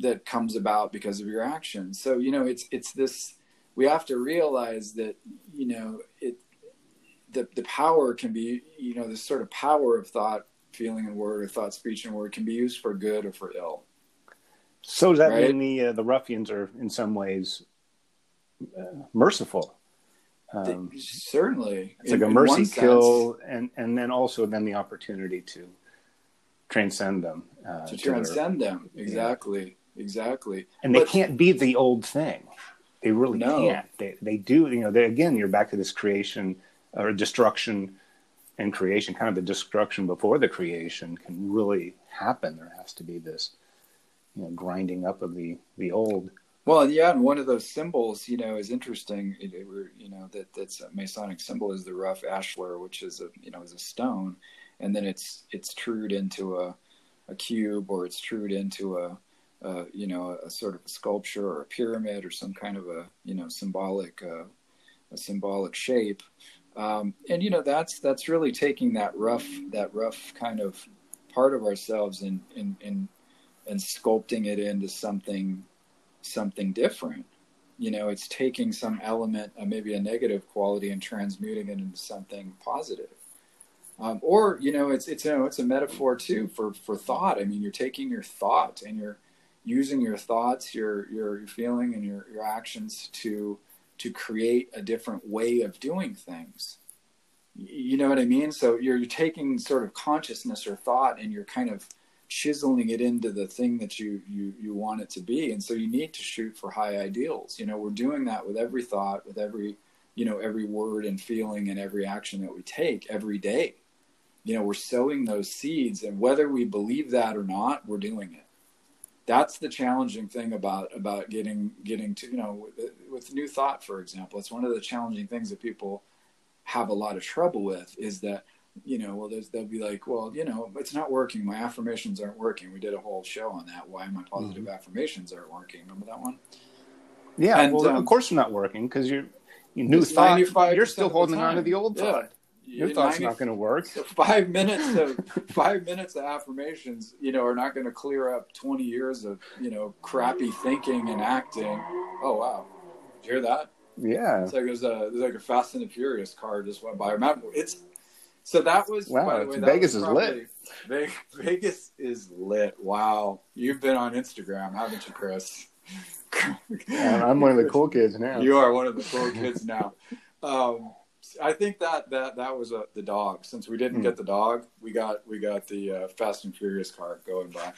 that comes about because of your actions. So, you know, it's it's this we have to realize that, you know, it the the power can be, you know, this sort of power of thought, feeling and word or thought, speech and word can be used for good or for ill. So does that right? mean the uh, the ruffians are in some ways uh, merciful? Um, Certainly, it's in, like a mercy kill, and and then also then the opportunity to transcend them. Uh, to, to transcend their, them, exactly, yeah. exactly. And but, they can't be the old thing. They really no. can't. They they do. You know, they again, you're back to this creation or destruction and creation. Kind of the destruction before the creation can really happen. There has to be this, you know, grinding up of the the old. Well, yeah, and one of those symbols, you know, is interesting. It, it, you know that that's a Masonic symbol is the rough ashlar, which is a you know is a stone, and then it's it's trued into a a cube or it's trued into a, a you know a, sort of a sculpture or a pyramid or some kind of a you know symbolic uh, a symbolic shape. Um, and you know that's that's really taking that rough that rough kind of part of ourselves and and and, and sculpting it into something something different. You know, it's taking some element, uh, maybe a negative quality, and transmuting it into something positive. Um, or you know, it's it's you know it's a metaphor too for for thought. I mean, you're taking your thought and you're using your thoughts, your your, your feeling, and your your actions to to create a different way of doing things. You know what I mean? So you're, taking sort of consciousness or thought, and you're kind of chiseling it into the thing that you you you want it to be and so you need to shoot for high ideals you know we're doing that with every thought with every you know every word and feeling and every action that we take every day you know we're sowing those seeds and whether we believe that or not we're doing it that's the challenging thing about about getting getting to you know with, with new thought for example it's one of the challenging things that people have a lot of trouble with is that you know, well, they'll be like, well, you know, it's not working. My affirmations aren't working. We did a whole show on that. Why my positive mm-hmm. affirmations aren't working? Remember that one? Yeah. And, well, um, of course they're not working because you're you new thought. You're still holding on to the old yeah. thought. Your thought's 90, not going to work. Five minutes of five minutes of affirmations, you know, are not going to clear up twenty years of you know crappy thinking and acting. Oh wow, Did you hear that? Yeah, it's like there's a there's like a Fast and the Furious car just went by. Remember, it's so that was wow. Way, Vegas was is lit. Vegas is lit. Wow, you've been on Instagram, haven't you, Chris? I'm one of the cool kids now. You are one of the cool kids now. Um, I think that that that was uh, the dog. Since we didn't mm. get the dog, we got we got the uh, Fast and Furious car going by. All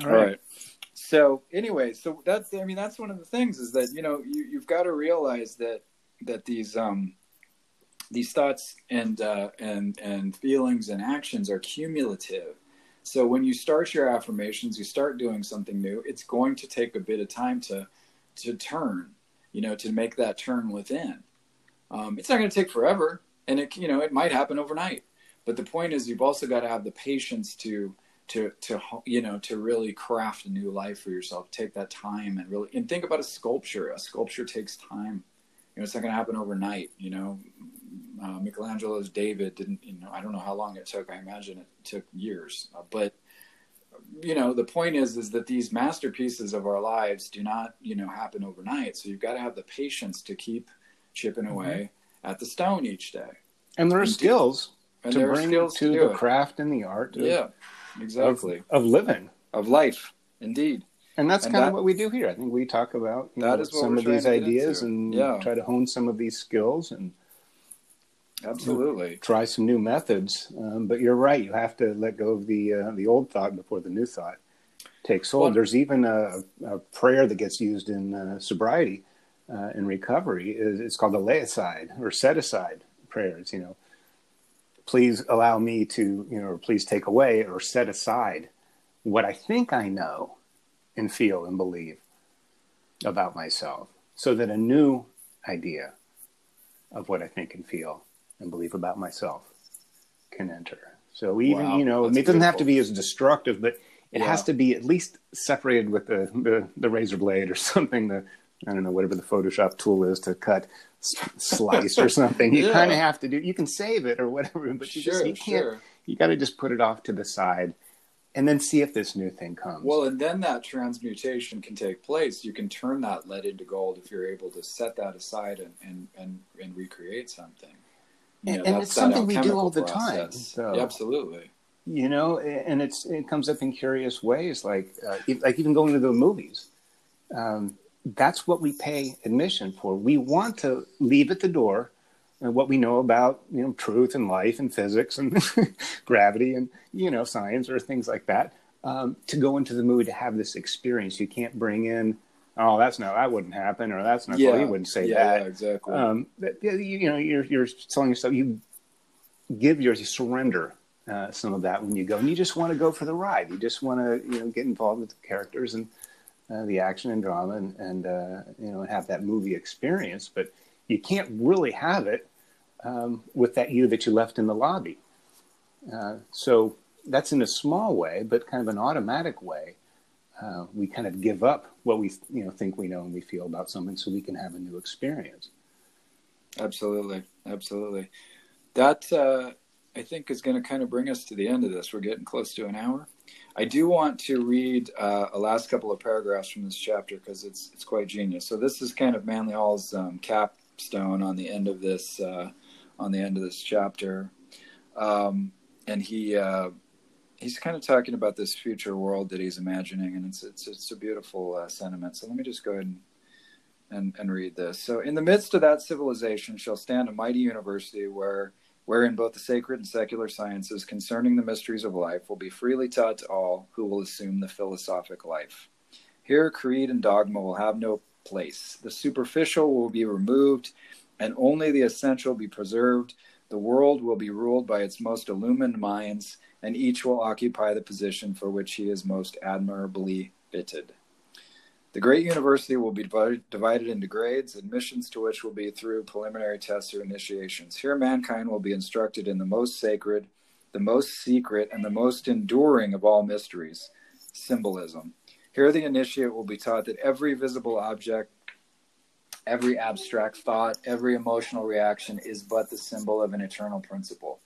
right. All right. So anyway, so that's I mean that's one of the things is that you know you you've got to realize that that these um these thoughts and uh, and and feelings and actions are cumulative. So when you start your affirmations, you start doing something new. It's going to take a bit of time to to turn, you know, to make that turn within. Um, it's not going to take forever, and it you know it might happen overnight. But the point is, you've also got to have the patience to to to you know to really craft a new life for yourself. Take that time and really and think about a sculpture. A sculpture takes time. You know, it's not going to happen overnight. You know, uh, Michelangelo's David didn't. You know, I don't know how long it took. I imagine it took years. Uh, but you know, the point is, is that these masterpieces of our lives do not, you know, happen overnight. So you've got to have the patience to keep chipping mm-hmm. away at the stone each day. And there are and skills do, to bring skills to, to the it. craft and the art. Of, yeah, exactly. Of, of, living, of life, indeed. And that's and kind that, of what we do here. I think we talk about that know, is some of these ideas and yeah. try to hone some of these skills and absolutely try some new methods. Um, but you're right; you have to let go of the uh, the old thought before the new thought takes hold. Well, There's even a, a, prayer that gets used in uh, sobriety uh, in recovery is it's called the lay aside or set aside prayers. You know, please allow me to, you know, or please take away or set aside what I think I know and feel and believe about myself, so that a new idea of what I think and feel and believe about myself can enter. So even wow, you know, it doesn't beautiful. have to be as destructive, but it yeah. has to be at least separated with the, the, the razor blade or something to I don't know whatever the Photoshop tool is to cut slice or something. You yeah. kind of have to do. You can save it or whatever, but you sure, just you can't. Sure. You got to just put it off to the side, and then see if this new thing comes. Well, and then that transmutation can take place. You can turn that lead into gold if you're able to set that aside and and and, and recreate something. You and, know, and it's something we do all the process. time. So. Yeah, absolutely you know and it's it comes up in curious ways like uh, like even going to the movies um, that's what we pay admission for. We want to leave at the door and what we know about you know truth and life and physics and gravity and you know science or things like that um, to go into the movie to have this experience. You can't bring in oh that's no that wouldn't happen or that's not yeah. well, you wouldn't say yeah, that yeah, exactly. Um, you, you know you're you're telling yourself you give your you surrender uh, some of that when you go and you just want to go for the ride. You just want to you know get involved with the characters and uh, the action and drama and, and uh, you know have that movie experience but you can't really have it um, with that you that you left in the lobby. Uh, so that's in a small way but kind of an automatic way uh, we kind of give up what we you know think we know and we feel about something so we can have a new experience. Absolutely. Absolutely. That uh, i think is going to kind of bring us to the end of this. We're getting close to an hour I do want to read uh, a last couple of paragraphs from this chapter because it's it's quite genius. So this is kind of Manly Hall's um, capstone on the end of this uh, on the end of this chapter, um, and he uh, he's kind of talking about this future world that he's imagining, and it's it's it's a beautiful uh, sentiment. So let me just go ahead and, and and read this. So in the midst of that civilization shall stand a mighty university where wherein both the sacred and secular sciences concerning the mysteries of life will be freely taught to all who will assume the philosophic life. Here, creed and dogma will have no place. The superficial will be removed, and only the essential be preserved. The world will be ruled by its most illumined minds, and each will occupy the position for which he is most admirably fitted. The great university will be divided into grades, admissions to which will be through preliminary tests or initiations. Here, mankind will be instructed in the most sacred, the most secret, and the most enduring of all mysteries symbolism. Here, the initiate will be taught that every visible object every abstract thought, every emotional reaction is but the symbol of an eternal principle.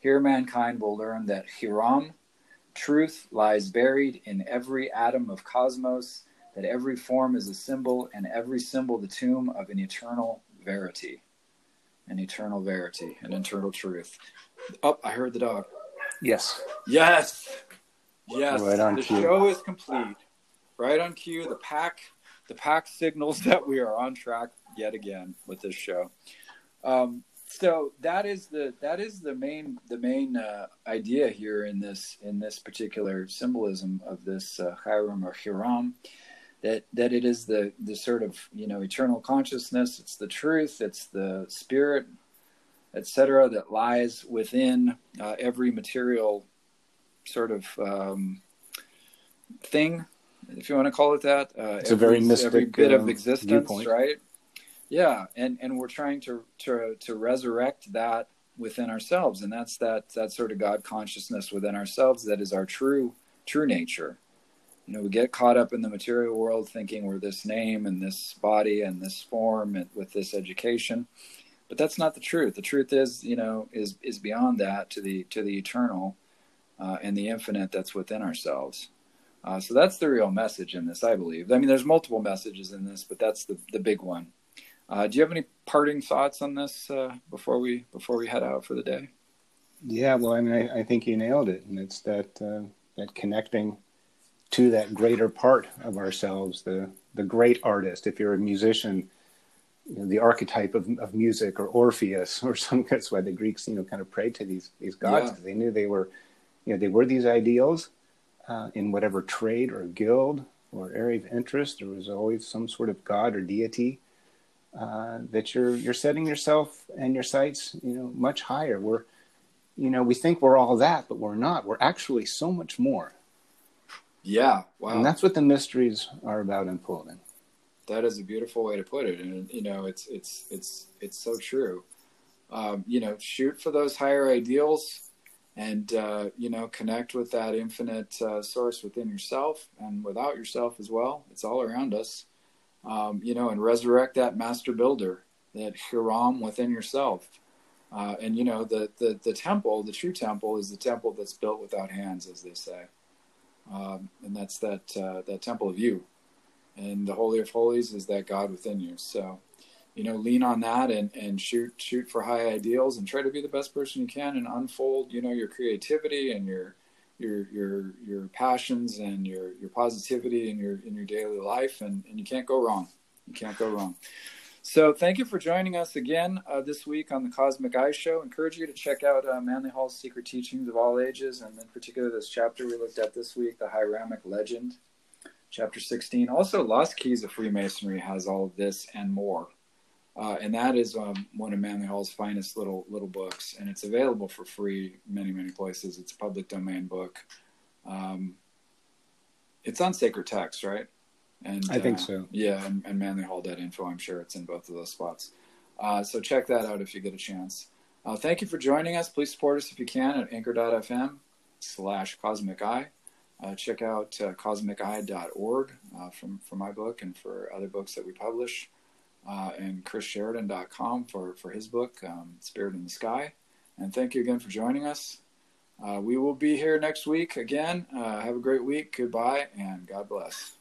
Here, mankind will learn that Hiram, truth, lies buried in every atom of cosmos, that every form is a symbol, and every symbol the tomb of an eternal verity. An eternal verity, an eternal truth. Oh, I heard the dog. Yes. Yes. Yes. Right on the cue. show is complete. Right on cue. The pack the pack signals that we are on track yet again with this show. Um, so that is the that is the main the main uh, idea here in this in this particular symbolism of this uh, Hiram or Hiram that that it is the the sort of you know eternal consciousness. It's the truth. It's the spirit etc that lies within uh, every material sort of um, thing if you want to call it that. Uh, It's a very mystic, every bit of um, existence viewpoint. right? Yeah and and we're trying to to to resurrect that within ourselves and that's that that sort of god consciousness within ourselves that is our true true nature you know we get caught up in the material world thinking we're this name and this body and this form and with this education. But that's not the truth. The truth is you know is is beyond that to the to the eternal uh, and the infinite that's within ourselves. Uh, so that's the real message in this i believe. I mean there's multiple messages in this but that's the the big one. Uh, do you have any parting thoughts on this uh, before we before we head out for the day? Yeah, well, I mean, I, I think you nailed it, and it's that uh, that connecting to that greater part of ourselves, the the great artist. If you're a musician, you know, the archetype of, of music, or Orpheus, or some. That's why the Greeks, you know, kind of prayed to these these gods Yeah. because they knew they were, you know, they were these ideals uh, in whatever trade or guild or area of interest. There was always some sort of god or deity uh, that you're you're setting yourself and your sights, you know, much higher. We're you know, we think we're all that, but we're not. We're actually so much more. Yeah wow. And that's what the mysteries are about unfolding. that is a beautiful way to put it. And you know it's it's it's it's so true. Um, you know shoot for those higher ideals and uh, you know connect with that infinite uh, source within yourself and without yourself as well. It's all around us. Um, you know and resurrect that master builder that hiram within yourself. Uh, and you know the, the the temple the true temple is the temple that's built without hands as they say um, and that's that uh, that temple of you. And the holy of holies is that god within you. So you know lean on that and and shoot shoot for high ideals and try to be the best person you can and unfold you know your creativity and your your your your passions and your your positivity in your in your daily life. And and you can't go wrong. You can't go wrong so thank you for joining us again uh, this week on the cosmic eye show encourage you to check out uh, manly hall's secret teachings of all ages and in particular this chapter we looked at this week the hiramic legend chapter 16 also lost keys of freemasonry has all of this and more uh, and that is um, one of Manly Hall's finest little little books, and it's available for free many many places. It's a public domain book. Um, it's on Sacred Text, right? And I think uh, so. Yeah, and, and info. I'm sure it's in both of those spots. Uh, so check that out if you get a chance. Uh, thank you for joining us. Please support us if you can at anchor.fm slash cosmic eye. Uh, check out uh, cosmiceye.org uh, from, for my book and for other books that we publish uh, and chrissheridan.com for, for his book, um, Spirit in the Sky. And thank you again for joining us. Uh, we will be here next week again. Uh, have a great week. Goodbye and God bless.